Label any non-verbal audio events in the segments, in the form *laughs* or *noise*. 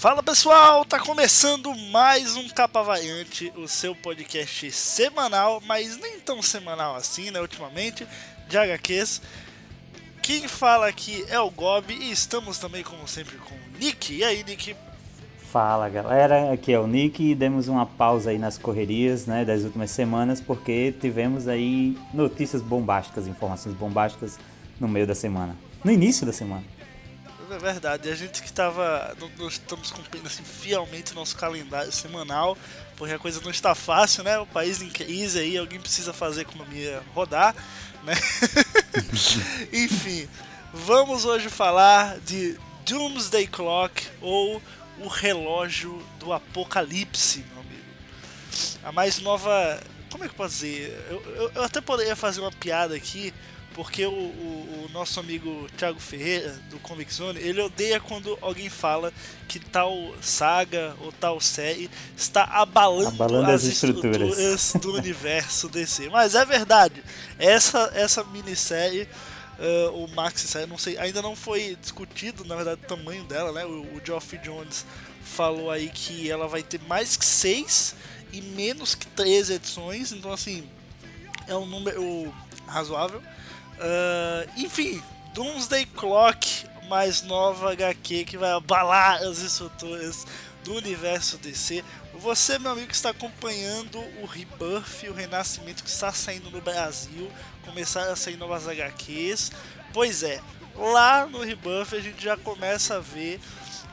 Fala pessoal, tá começando mais um Capa Variante, o seu podcast semanal, mas nem tão semanal assim, né, ultimamente, de HQs. Quem fala aqui é o Gob e estamos também, como sempre, com o Nick. E aí, Nick? Fala galera, aqui é o Nick e demos uma pausa aí nas correrias né, das últimas semanas porque tivemos aí notícias bombásticas, informações bombásticas no meio da semana, no início da semana. É verdade, a gente que estava. Nós estamos cumprindo assim, fielmente o nosso calendário semanal, porque a coisa não está fácil, né? O país em crise aí, alguém precisa fazer a economia rodar, né? *laughs* Enfim, vamos hoje falar de Doomsday Clock ou o relógio do apocalipse, meu amigo. A mais nova. Como é que eu posso dizer? Eu, eu, eu até poderia fazer uma piada aqui porque o, o, o, nosso amigo Thiago Ferreira, do Comic Zone, ele odeia quando alguém fala que tal saga ou tal série está abalando, abalando as, as estruturas. estruturas do *laughs* universo DC. Mas é verdade, essa, essa minissérie, uh, o Maxi série, não sei, ainda não foi discutido, na verdade, o tamanho dela, né? O, o Geoff Jones falou aí que ela vai ter mais que seis e menos que três edições, então assim, é um número razoável. Uh, enfim, Doomsday Clock, mais nova HQ que vai abalar as estruturas do universo DC. Você, meu amigo, que está acompanhando o Rebirth, o renascimento que está saindo no Brasil, começaram a sair novas HQs. Pois é, lá no Rebirth a gente já começa a ver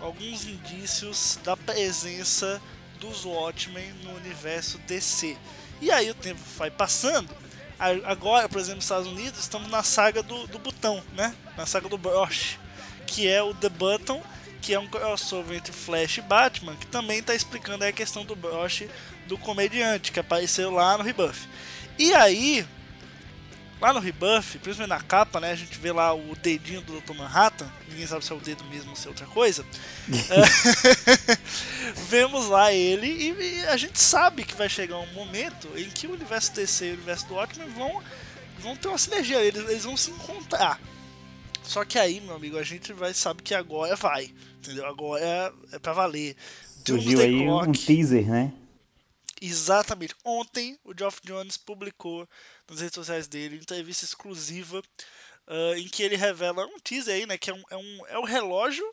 alguns indícios da presença dos Watchmen no universo DC. E aí o tempo vai passando Agora, por exemplo, nos Estados Unidos, estamos na saga do, do botão, né? Na saga do Brush, que é o The Button, que é um crossover entre Flash e Batman, que também está explicando a questão do Brush do comediante, que apareceu lá no Rebuff. E aí, Lá no Rebuff, principalmente na capa, né? A gente vê lá o dedinho do Dr. Manhattan. Ninguém sabe se é o dedo mesmo ou se é outra coisa. *laughs* é, *laughs* vemos lá ele e, e, a gente sabe que vai chegar um momento em que o universo DC e o universo do Watchmen vão, vão ter uma sinergia. Eles, eles vão se encontrar. Só que aí, meu amigo, a gente vai sabe que agora vai. Entendeu? Agora é, é pra valer. Surgiu aí Clock, um teaser, né? Exatamente. Ontem o Geoff Jones publicou nas redes sociais dele uma entrevista exclusiva uh, em que ele revela um teaser aí, né? Que é, um, é, um, é o relógio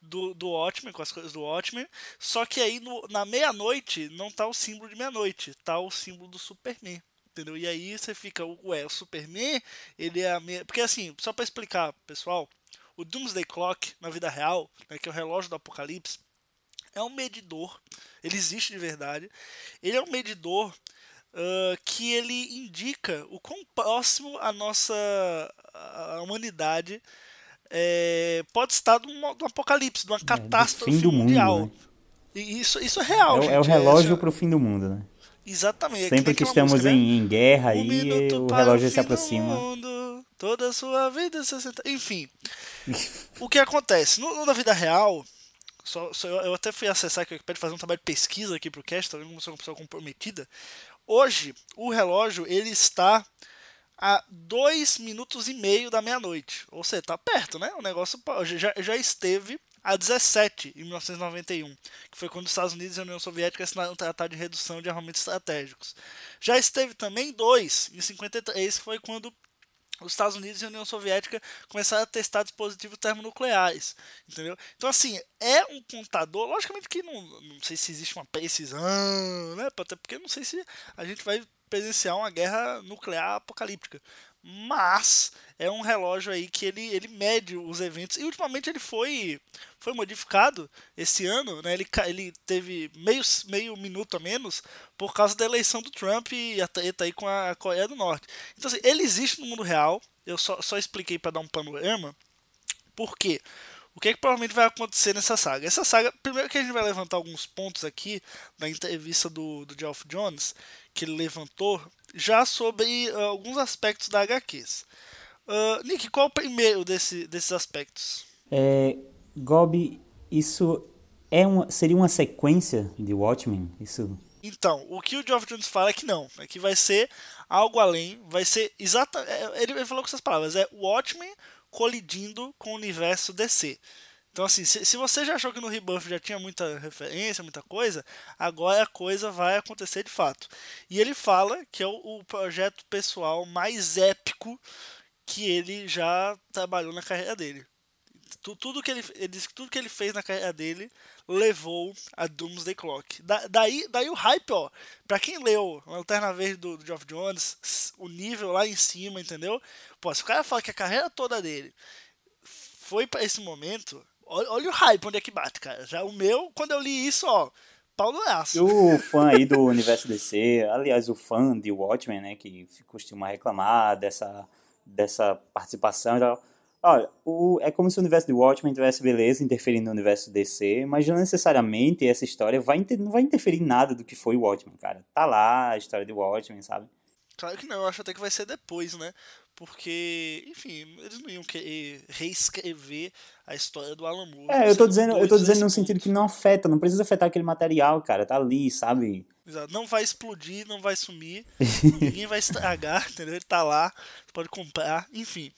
do, do Watchmen, com as coisas do Watchmen. Só que aí no, na meia-noite não tá o símbolo de meia-noite, tá o símbolo do Superman. Entendeu? E aí você fica, ué, o Superman, ele é a meia. Porque assim, só para explicar, pessoal, o Doomsday Clock na vida real, né, que é o relógio do apocalipse, é um medidor, ele existe de verdade. Ele é um medidor uh, que ele indica o quão próximo a nossa a humanidade é, pode estar de um, apocalipse, de uma catástrofe é, do mundial. Mundo, né? E isso, isso é real. É, gente, é o relógio para o fim do mundo, né? Exatamente. Sempre que estamos música, em, né? em, guerra um aí, o relógio o se aproxima. Mundo, toda a sua vida 60. Enfim. *laughs* o que acontece? No, na vida real, só, só, eu até fui acessar aqui o Wikipedia fazer um trabalho de pesquisa aqui pro cast, também como sou uma pessoa comprometida. Hoje, o relógio ele está a 2 minutos e meio da meia-noite. Ou seja, tá perto, né? O negócio já, já esteve a 17 em 1991, que foi quando os Estados Unidos e a União Soviética assinaram um tratado de redução de armamentos estratégicos. Já esteve também 2 em 53, que foi quando os Estados Unidos e a União Soviética começaram a testar dispositivos termonucleares, entendeu? Então, assim, é um contador, logicamente que não, não sei se existe uma precisão, né? Até porque não sei se a gente vai presenciar uma guerra nuclear apocalíptica, mas é um relógio aí que ele, ele mede os eventos e ultimamente ele foi foi modificado esse ano, né? Ele, ele teve meio, meio minuto a menos por causa da eleição do Trump e a treta aí com a Coreia do Norte. Então assim, ele existe no mundo real. Eu só, só expliquei para dar um panorama. Por quê? O que, é que provavelmente vai acontecer nessa saga? Essa saga, primeiro que a gente vai levantar alguns pontos aqui na entrevista do, do Geoff Jones, que ele levantou, já sobre uh, alguns aspectos da HQs. Uh, Nick, qual é o primeiro desse, desses aspectos? É, Gob, isso é uma, seria uma sequência de Watchmen? Isso... Então, o que o Geoff Jones fala é que não, é que vai ser algo além, vai ser exata, é, ele, ele falou com essas palavras, é Watchmen colidindo com o universo DC. Então, assim, se, se você já achou que no Rebuff já tinha muita referência, muita coisa, agora a coisa vai acontecer de fato. E ele fala que é o, o projeto pessoal mais épico que ele já trabalhou na carreira dele. Tudo que ele, ele disse que tudo que ele fez na carreira dele levou a Doomsday Clock. Da, daí, daí o hype, ó. Pra quem leu Lanterna Verde do, do Geoff Jones, o nível lá em cima, entendeu? Pô, se o cara fala que a carreira toda dele foi para esse momento, olha, olha, o hype onde é que bate, cara. Já o meu, quando eu li isso, ó. Pau no aço. O fã aí do *laughs* universo DC, aliás, o fã de Watchmen, né, que costuma reclamar dessa, dessa participação e tal Olha, o, é como se o universo de Watchmen tivesse beleza interferindo no universo DC, mas não necessariamente essa história vai não vai interferir em nada do que foi o Watchmen, cara. Tá lá a história de Watchmen, sabe? Claro que não, eu acho até que vai ser depois, né? Porque, enfim, eles não iam querer reescrever a história do Alan Moore. É, eu tô dizendo, eu tô dizendo no sentido que não afeta, não precisa afetar aquele material, cara, tá ali, sabe? Exato. Não vai explodir, não vai sumir, *laughs* ninguém vai estragar, entendeu? Ele tá lá, pode comprar, enfim.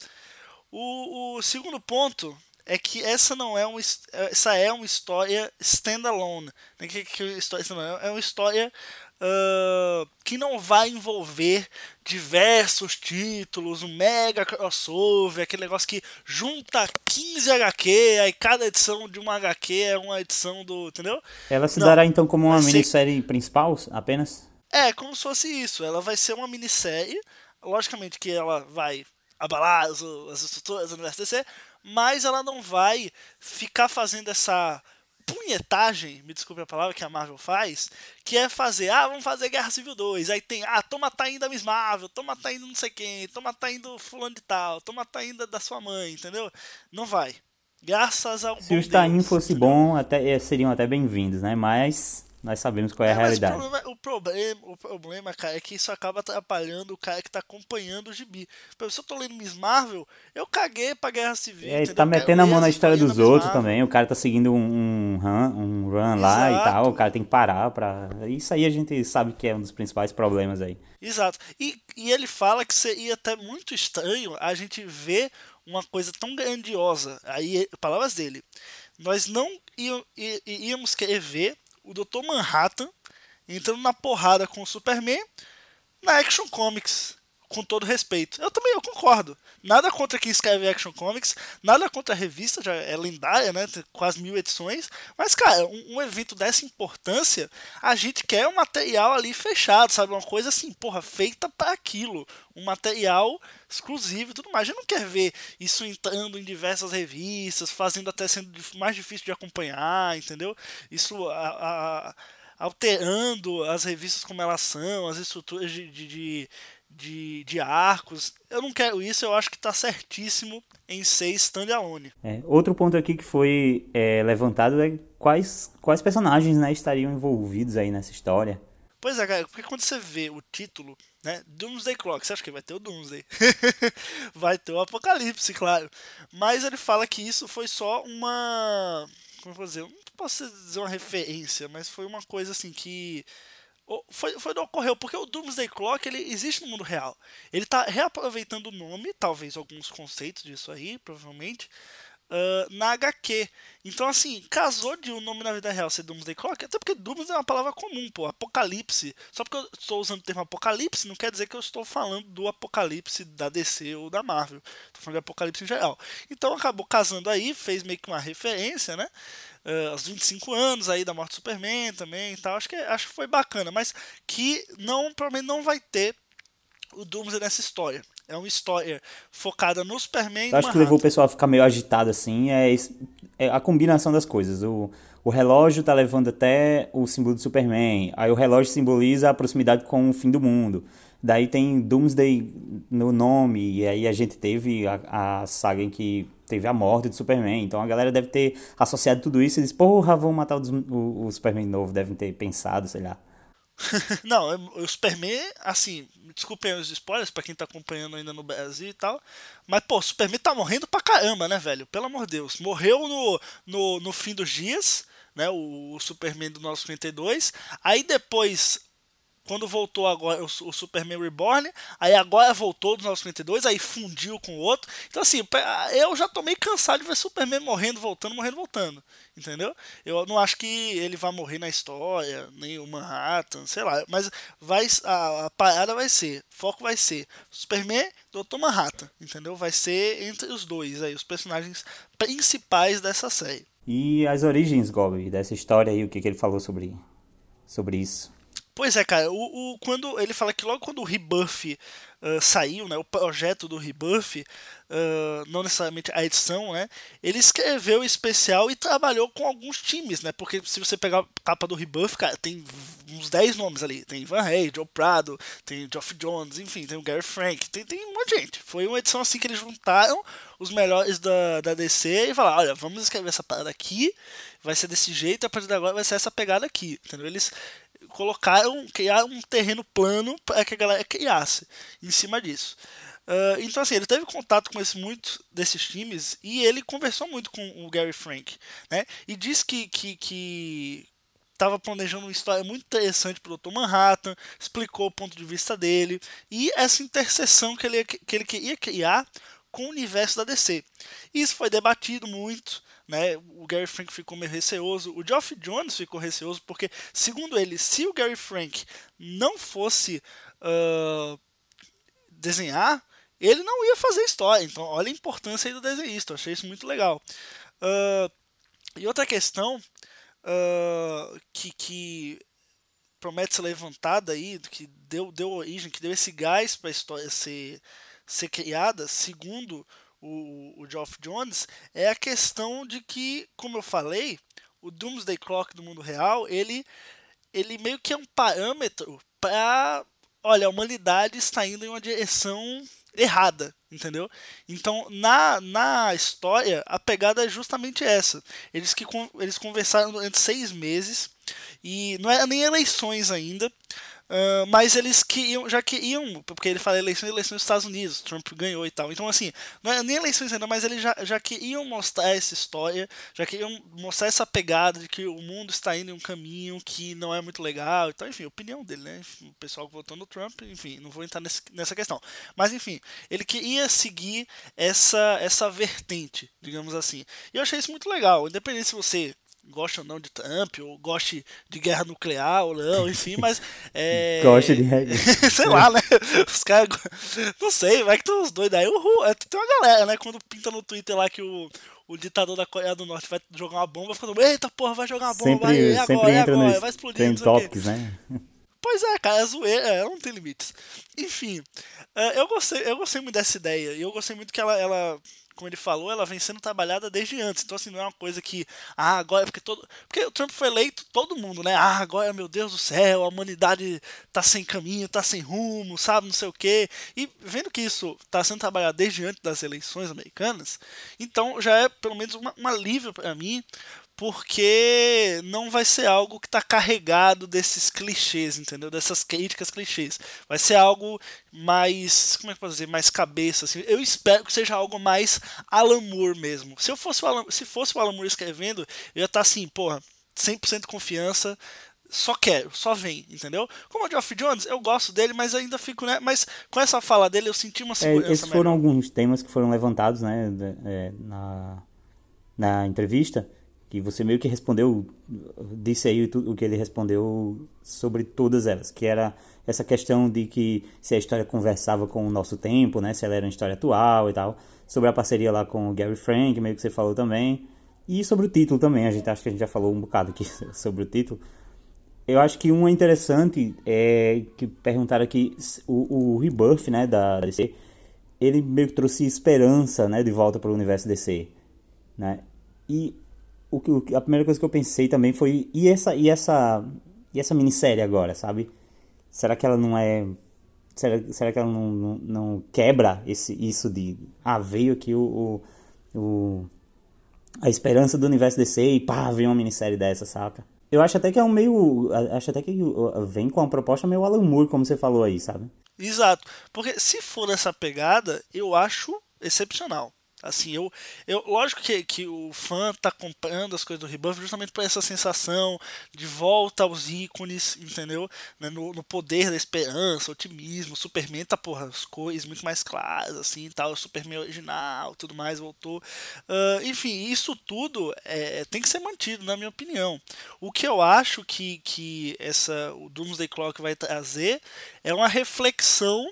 O, o segundo ponto é que essa não é uma essa é uma história standalone. Né? Que, que história é uma história uh, que não vai envolver diversos títulos, um mega crossover, aquele negócio que junta 15 HQ, aí cada edição de uma HQ é uma edição do. Entendeu? Ela se não, dará então como uma minissérie ser... principal apenas? É, como se fosse isso. Ela vai ser uma minissérie. Logicamente que ela vai abalar as, as estruturas do universo DC, mas ela não vai ficar fazendo essa punhetagem, me desculpe a palavra que a Marvel faz, que é fazer, ah, vamos fazer Guerra Civil 2, aí tem, ah, toma tá indo a Miss Marvel, toma tá indo não sei quem, toma tá indo fulano de tal, toma tá indo da sua mãe, entendeu? Não vai. Graças ao Se o Tain fosse entendeu? bom, até eh, seriam até bem-vindos, né? Mas nós sabemos qual é, é a realidade. O problema, o problema, o, problema, cara, é que isso acaba atrapalhando o cara que tá acompanhando o gibi. Se eu tô lendo Miss Marvel, eu caguei pra Guerra Civil. É, ele tá metendo a mão na história dos outros também. O cara tá seguindo um, um run, um run lá e tal. O cara tem que parar pra. Isso aí a gente sabe que é um dos principais problemas aí. Exato. E, e ele fala que seria até muito estranho a gente ver uma coisa tão grandiosa. Aí, palavras dele. Nós não íamos querer ver o Dr. Manhattan entrando na porrada com o Superman na Action Comics, com todo respeito. Eu também eu concordo. Nada contra quem escreve Action Comics, nada contra a revista, já é lendária, né? Tem quase mil edições. Mas, cara, um, um, evento dessa importância, a gente quer um material ali fechado, sabe? Uma coisa assim, porra, feita para aquilo. Um material exclusivo e tudo mais. A gente não quer ver isso entrando em diversas revistas, fazendo até sendo mais difícil de acompanhar, entendeu? Isso a, a, alterando as revistas como elas são, as estruturas de, de, de de, de arcos. Eu não quero isso, eu acho que está certíssimo em ser standalone. É, outro ponto aqui que foi é, levantado é quais, quais personagens né, estariam envolvidos aí nessa história. Pois é, cara, porque quando você vê o título, né, Doomsday Clock, você acha que vai ter o Doomsday? *laughs* vai ter o Apocalipse, claro. Mas ele fala que isso foi só uma. Como eu vou dizer? Não posso dizer uma referência, mas foi uma coisa assim que foi, foi ocorreu, porque o Doomsday Clock ele existe no mundo real. Ele está reaproveitando o nome, talvez alguns conceitos disso aí, provavelmente, uh, na HQ. Então, assim, casou de um nome na vida real ser Doomsday Clock, até porque Doomsday é uma palavra comum, pô, apocalipse. Só porque eu estou usando o termo apocalipse, não quer dizer que eu estou falando do apocalipse da DC ou da Marvel. Estou falando de apocalipse em geral. Então acabou casando aí, fez meio que uma referência, né? uh, aos 25 anos aí da morte do Superman também e tal. Acho que, acho que foi bacana, mas que não, provavelmente não vai ter o Doomsday nessa história. É uma história focada no Superman. Eu acho que levou o pessoal a ficar meio agitado assim. É, é a combinação das coisas. O, o relógio tá levando até o símbolo do Superman. Aí o relógio simboliza a proximidade com o fim do mundo. Daí tem Doomsday no nome. E aí a gente teve a, a saga em que teve a morte do Superman. Então a galera deve ter associado tudo isso e disse, porra, vamos matar o, o, o Superman novo. Devem ter pensado, sei lá. *laughs* não, o Superman, assim, desculpem os spoilers para quem tá acompanhando ainda no Brasil e tal, mas pô, o Superman tá morrendo pra caramba, né, velho? Pelo amor de Deus. Morreu no, no, no fim dos dias, né? O, o Superman do nosso 52. Aí depois quando voltou agora o, o, Superman Reborn, aí agora voltou dos 952, aí fundiu com o outro. Então, assim, eu já tomei cansado de ver Superman morrendo, voltando, morrendo, voltando. Entendeu? Eu não acho que ele vai morrer na história, nem o Manhattan, sei lá. Mas vai, a, a parada vai ser, o foco vai ser Superman, Dr. Manhattan, entendeu? Vai ser entre os dois aí, os personagens principais dessa série. E as origens, Gob, dessa história aí, o que, que ele falou sobre, sobre isso? Pois é, cara, o, o, quando ele fala que logo quando o Rebuff uh, saiu, né, o projeto do Rebuff, uh, não necessariamente a edição, né, ele escreveu especial e trabalhou com alguns times, né, porque se você pegar a capa do Rebuff, cara, tem uns 10 nomes ali, tem Van Hay, Joe Prado, tem Geoff Jones, enfim, tem o Gary Frank, tem, tem um monte de gente. Foi uma edição assim que eles juntaram os melhores da, da DC e falaram, olha, vamos escrever essa parada aqui, vai ser desse jeito, a partir de agora vai ser essa pegada aqui, entendeu? Eles colocaram, criaram um terreno plano para que a galera criasse em cima disso. Uh, então, assim, ele teve contato com esse, muitos desses times e ele conversou muito com o Gary Frank, né? E disse que, que, que estava planejando uma história muito interessante para o Dr. Manhattan, explicou o ponto de vista dele e essa interseção que ele, que ele queria criar com o universo da DC. Isso foi debatido muito, né? O Gary Frank ficou meio receoso, o Geoff Jones ficou receoso porque, segundo ele, se o Gary Frank não fosse uh, desenhar, ele não ia fazer história. Então, olha a importância do desenhista. Eu achei isso muito legal. Uh, e outra questão uh, que, que promete ser levantada aí, que deu, deu origem, que deu esse gás para a história ser, ser criada, segundo o, o Geoff Jones, é a questão de que, como eu falei, o Doomsday Clock do mundo real, ele, ele meio que é um parâmetro para, olha, a humanidade está indo em uma direção errada, entendeu? Então, na, na história, a pegada é justamente essa. Eles que eles conversaram durante seis meses e não era nem eleições ainda. Uh, mas eles queriam, já queriam, porque ele fala eleições, eleições dos Estados Unidos, Trump ganhou e tal. Então, assim, não é nem eleições ainda, mas eles já, já queriam mostrar essa história, já queriam mostrar essa pegada de que o mundo está indo em um caminho que não é muito legal e tal. Enfim, opinião dele, né? o pessoal que votou no Trump, enfim, não vou entrar nesse, nessa questão. Mas, enfim, ele queria seguir essa, essa vertente, digamos assim. E eu achei isso muito legal, independente se você goste ou não de Trump, ou goste de guerra nuclear ou não, enfim, mas. *laughs* É... Goste de *laughs* Sei lá, né? Os caras. Não sei, vai que tem uns doidos aí. Uhul, é, tem uma galera, né? Quando pinta no Twitter lá que o, o ditador da Coreia do Norte vai jogar uma bomba, fica todo eita porra, vai jogar uma bomba, sempre, vai, agora, sempre entra agora, vai explodir. topics, né? *laughs* Pois é, cara, é zoeira, é, não tem limites. Enfim, é, eu gostei, eu gostei muito dessa ideia, e eu gostei muito que ela, ela como ele falou, ela vem sendo trabalhada desde antes. Então, assim, não é uma coisa que, ah, agora, porque todo. Porque o Trump foi eleito, todo mundo, né? Ah, agora, meu Deus do céu, a humanidade tá sem caminho, tá sem rumo, sabe, não sei o quê. E vendo que isso tá sendo trabalhado desde antes das eleições americanas, então já é pelo menos uma, um alívio para mim, porque não vai ser algo que está carregado desses clichês, entendeu? Dessas críticas clichês. Vai ser algo mais, como é que eu posso dizer, mais cabeça. Assim. Eu espero que seja algo mais Alan Moore mesmo. Se eu fosse o Alan, se fosse o Alan Moore escrevendo, eu ia estar tá assim, porra, 100% confiança, só quero, só vem, entendeu? Como o Geoff Jones, eu gosto dele, mas ainda fico, né? Mas com essa fala dele, eu senti uma segurança. É, esses foram melhor. alguns temas que foram levantados, né, é, na, na entrevista que você meio que respondeu, disse aí o que ele respondeu sobre todas elas, que era essa questão de que se a história conversava com o nosso tempo, né, se ela era uma história atual e tal, sobre a parceria lá com o Gary Frank, meio que você falou também, e sobre o título também, a gente acho que a gente já falou um bocado aqui *laughs* sobre o título. Eu acho que uma interessante é que perguntaram aqui o, o Rebirth, né, da DC, ele meio que trouxe esperança, né, de volta para o universo DC, né? E o que, a primeira coisa que eu pensei também foi e essa e essa e essa minissérie agora, sabe? Será que ela não é será, será que ela não, não, não quebra esse isso de ah, veio aqui o, o, o a esperança do universo DC e pá, vem uma minissérie dessa, saca? Eu acho até que é um meio. Acho até que vem com uma proposta meio Alan Moore, como você falou aí, sabe? Exato. Porque se for essa pegada, eu acho excepcional. Assim, eu, eu lógico que, que o fã tá comprando as coisas do Rebuff justamente por essa sensação de volta aos ícones, entendeu? Né, no, no, poder da esperança, otimismo, Superman tá, porra, as cores muito mais claras, assim, tal, Superman original, tudo mais, voltou. Uh, enfim, isso tudo é, tem que ser mantido, na minha opinião. O que eu acho que, que essa, o Doomsday Clock vai trazer é uma reflexão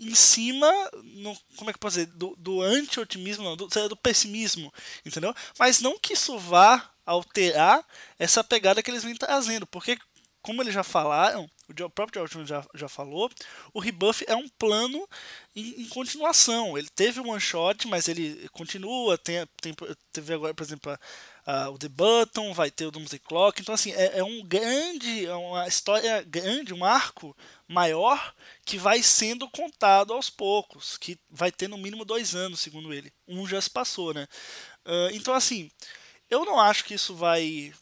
em cima, no, como é que eu posso dizer, do, do anti-otimismo, do, do pessimismo, entendeu? Mas não que isso vá alterar essa pegada que eles vêm trazendo, porque, como eles já falaram, o próprio George já, já falou, o rebuff é um plano em, em continuação. Ele teve um one shot, mas ele continua. Tem, tem, teve agora, por exemplo, a, a, o The Button, vai ter o Doomsday Clock. Então, assim, é, é um grande, é uma história grande, um arco maior que vai sendo contado aos poucos, que vai ter no mínimo dois anos, segundo ele. Um já se passou, né? Uh, então, assim, eu não acho que isso vai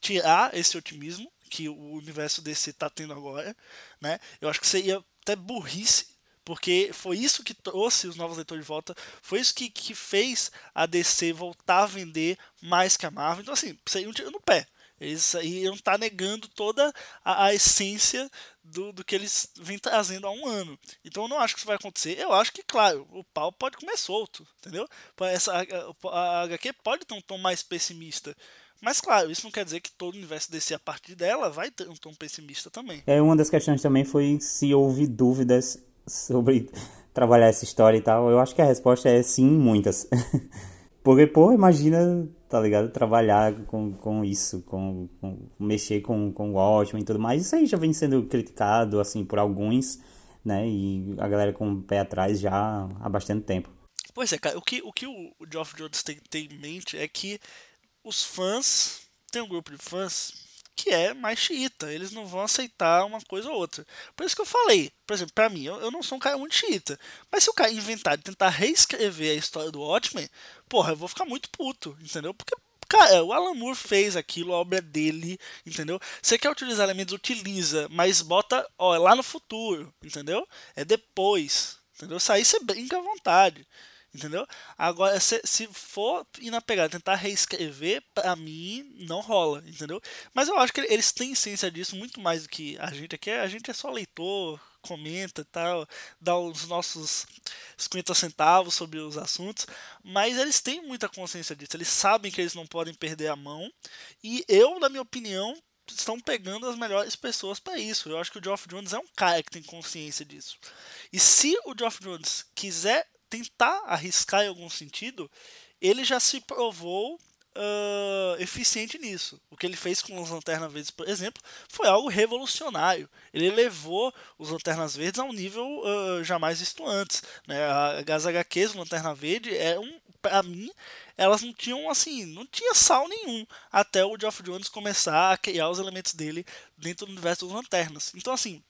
tirar esse otimismo que o universo DC está tendo agora, né? Eu acho que seria até burrice, porque foi isso que trouxe os novos leitores de volta, foi isso que, que fez a DC voltar a vender mais que a Marvel. Então, assim, seria um tiro no pé. Eles iam estar tá negando toda a, a essência do, do, que eles vêm trazendo há um ano. Então eu não acho que isso vai acontecer. Eu acho que, claro, o pau pode comer solto, entendeu? Essa, a, a, a HQ pode ter um tom mais pessimista. Mas claro, isso não quer dizer que todo o universo DC a partir dela vai ter um tom pessimista também. É, uma das questões também foi se houve dúvidas sobre trabalhar essa história e tal. Eu acho que a resposta é sim, muitas. *laughs* Porque, pô, imagina, tá ligado? Trabalhar com, com isso, com, com mexer com, com o Watchmen e tudo mais. Isso aí já vem sendo criticado, assim, por alguns, né? E a galera com o pé atrás já há bastante tempo. Pois é, cara, o que o, que o Geoff Jones tem, tem em mente é que os fãs, tem um grupo de fãs que é mais xiita, eles não vão aceitar uma coisa ou outra. Por isso que eu falei, por exemplo, para mim, eu, eu, não sou um cara muito xiita, mas se o cara inventar de tentar reescrever a história do Watchmen, porra, eu vou ficar muito puto, entendeu? Porque Cara, o Alan Moore fez aquilo, a obra dele, entendeu? Você quer utilizar elementos, utiliza, mas bota, ó, é lá no futuro, entendeu? É depois, entendeu? Aí você brinca à vontade. Entendeu? Agora, se, se for ir na pegada tentar reescrever, pra mim não rola, entendeu? Mas eu acho que eles têm ciência disso muito mais do que a gente aqui. A gente é só leitor, comenta tal, dá os nossos 50 centavos sobre os assuntos, mas eles têm muita consciência disso, eles sabem que eles não podem perder a mão, e eu, na minha opinião, estão pegando as melhores pessoas para isso. Eu acho que o Geoff Jones é um cara que tem consciência disso. E se o Geoff Jones quiser tentar arriscar em algum sentido, ele já se provou uh, eficiente nisso. O que ele fez com os Lanternas Verdes, por exemplo, foi algo revolucionário. Ele levou os Lanternas Verdes a um nível uh, jamais visto antes. Né? As HQs Lanterna Verde é um, para mim, elas não tinham assim, não tinha sal nenhum até o Geoff Jones começar a criar os elementos dele dentro do universo dos Lanternas. Então assim,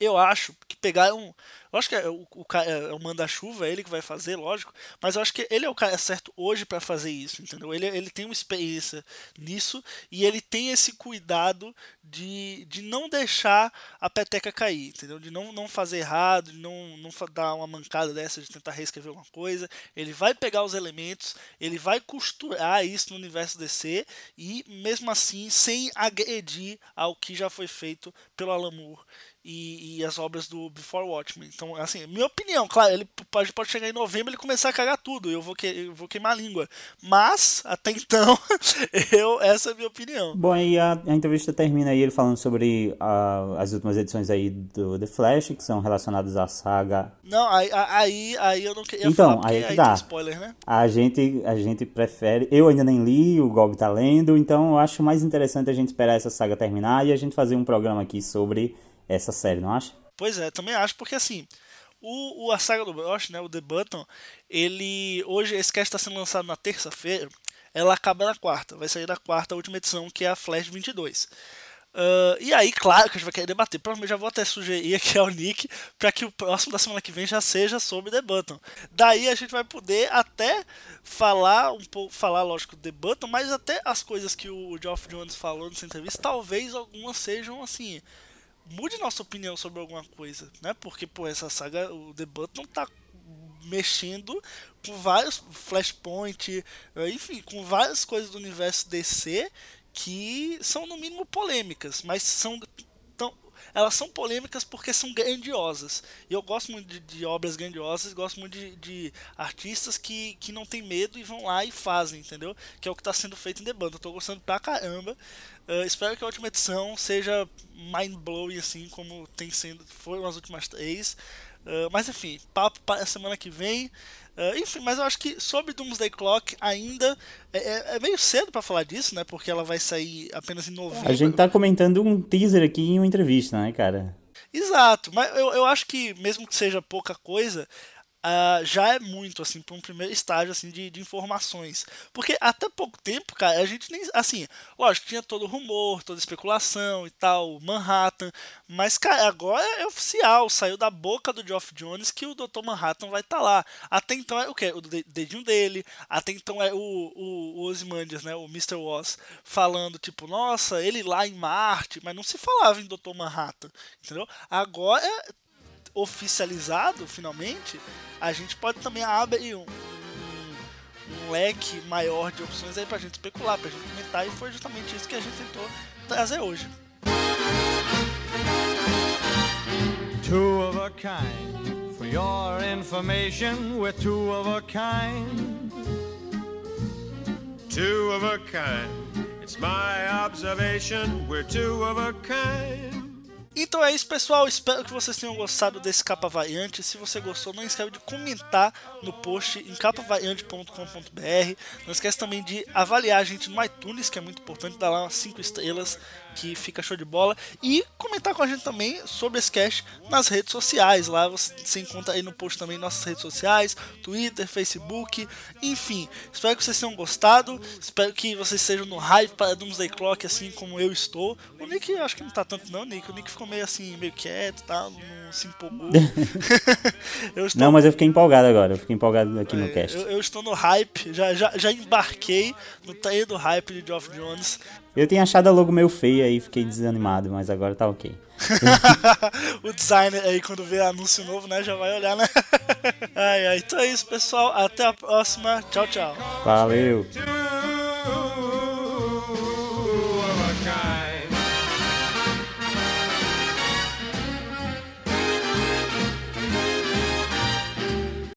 eu acho que pegaram eu acho que é o, o, é o manda-chuva, é ele que vai fazer, lógico. Mas eu acho que ele é o cara certo hoje para fazer isso, entendeu? Ele, ele tem uma experiência nisso e ele tem esse cuidado de, de não deixar a peteca cair, entendeu? De não, não fazer errado, de não, não dar uma mancada dessa, de tentar reescrever alguma coisa. Ele vai pegar os elementos, ele vai costurar isso no universo DC e, mesmo assim, sem agredir ao que já foi feito pelo Alan Moore e, e as obras do Before Watchmen. Então, assim, minha opinião, claro, ele pode, pode chegar em novembro e começar a cagar tudo, eu vou, que, eu vou queimar a língua. Mas, até então, *laughs* eu, essa é a minha opinião. Bom, aí a, a entrevista termina aí ele falando sobre uh, as últimas edições aí do The Flash, que são relacionadas à saga. Não, aí, aí, aí eu não queria então, falar, aí é que aí dá. spoiler, né? A gente, a gente prefere. Eu ainda nem li, o Gog tá lendo, então eu acho mais interessante a gente esperar essa saga terminar e a gente fazer um programa aqui sobre essa série, não acha? Pois é, também acho, porque assim, o, o, a saga do Brosh, né, o The Button, ele. Hoje, esse cast está sendo lançado na terça-feira. Ela acaba na quarta. Vai sair na quarta, a última edição, que é a Flash 22. Uh, e aí, claro que a gente vai querer debater. Provavelmente já vou até sugerir aqui ao Nick para que o próximo da semana que vem já seja sobre The Button. Daí a gente vai poder até falar um pouco, falar lógico The Button, mas até as coisas que o Geoff Jones falou nessa entrevista, talvez algumas sejam assim mude nossa opinião sobre alguma coisa, né? Porque, pô, essa saga, o The Button tá mexendo com vários Flashpoint, eh, enfim, com várias coisas do universo DC que são no mínimo polêmicas, mas são elas são polêmicas porque são grandiosas. E eu gosto muito de, de obras grandiosas, gosto muito de, de, artistas que, que não tem medo e vão lá e fazem, entendeu? Que é o que está sendo feito em The Band. Eu tô gostando pra caramba. Uh, espero que a última edição seja mind-blowing assim como tem sendo, foram as últimas três. Uh, mas enfim, papo para a semana que vem. Uh, enfim, mas eu acho que sobre Doomsday Clock ainda é, é, é meio cedo para falar disso, né? Porque ela vai sair apenas em novembro. A gente tá comentando um teaser aqui em uma entrevista, né, cara? Exato, mas eu, eu acho que mesmo que seja pouca coisa, Uh, já é muito, assim, para um primeiro estágio, assim, de, de, informações. Porque até pouco tempo, cara, a gente nem, assim, lógico, tinha todo rumor, toda especulação e tal, Manhattan, mas, cara, agora é oficial, saiu da boca do Geoff Jones que o Dr. Manhattan vai estar tá lá. Até então é o que? O dedinho dele, até então é o, o, o Ozymandias, né, o Mr. Woz, falando, tipo, nossa, ele lá em Marte, mas não se falava em Dr. Manhattan, entendeu? Agora oficializado, finalmente, a gente pode também abrir um, um, um leque maior de opções aí pra gente especular, pra gente comentar, e foi justamente isso que a gente tentou trazer hoje. Two of a kind, for your information, we're two of a kind. Two of a kind, it's my observation, we're two of a kind. Então é isso, pessoal. Espero que vocês tenham gostado desse capa variante. Se você gostou, não esquece de comentar no post em capavariante.com.br. Não esquece também de avaliar a gente no iTunes, que é muito importante, dar lá umas 5 estrelas que fica show de bola. E comentar com a gente também sobre esse cast nas redes sociais. Lá você encontra aí no post também nossas redes sociais, Twitter, Facebook, enfim. Espero que vocês tenham gostado. Espero que vocês sejam no hype para Doomsday Clock, assim como eu estou. O Nick acho que não tá tanto não, Nick. O Nick ficou meio assim, meio quieto, tá? Não se empolgou. *laughs* estou... Não, mas eu fiquei empolgado agora. Eu fiquei empolgado aqui é, no cast. Eu, eu, estou no hype, já, já, já embarquei no trailer do hype de Geoff Jones. Eu tinha achado a logo meio feia e fiquei desanimado, mas agora tá ok. *laughs* o designer aí, quando vê anúncio novo, né, já vai olhar, né? *laughs* ai, ai. Então é isso, pessoal. Até a próxima. Tchau, tchau. Valeu.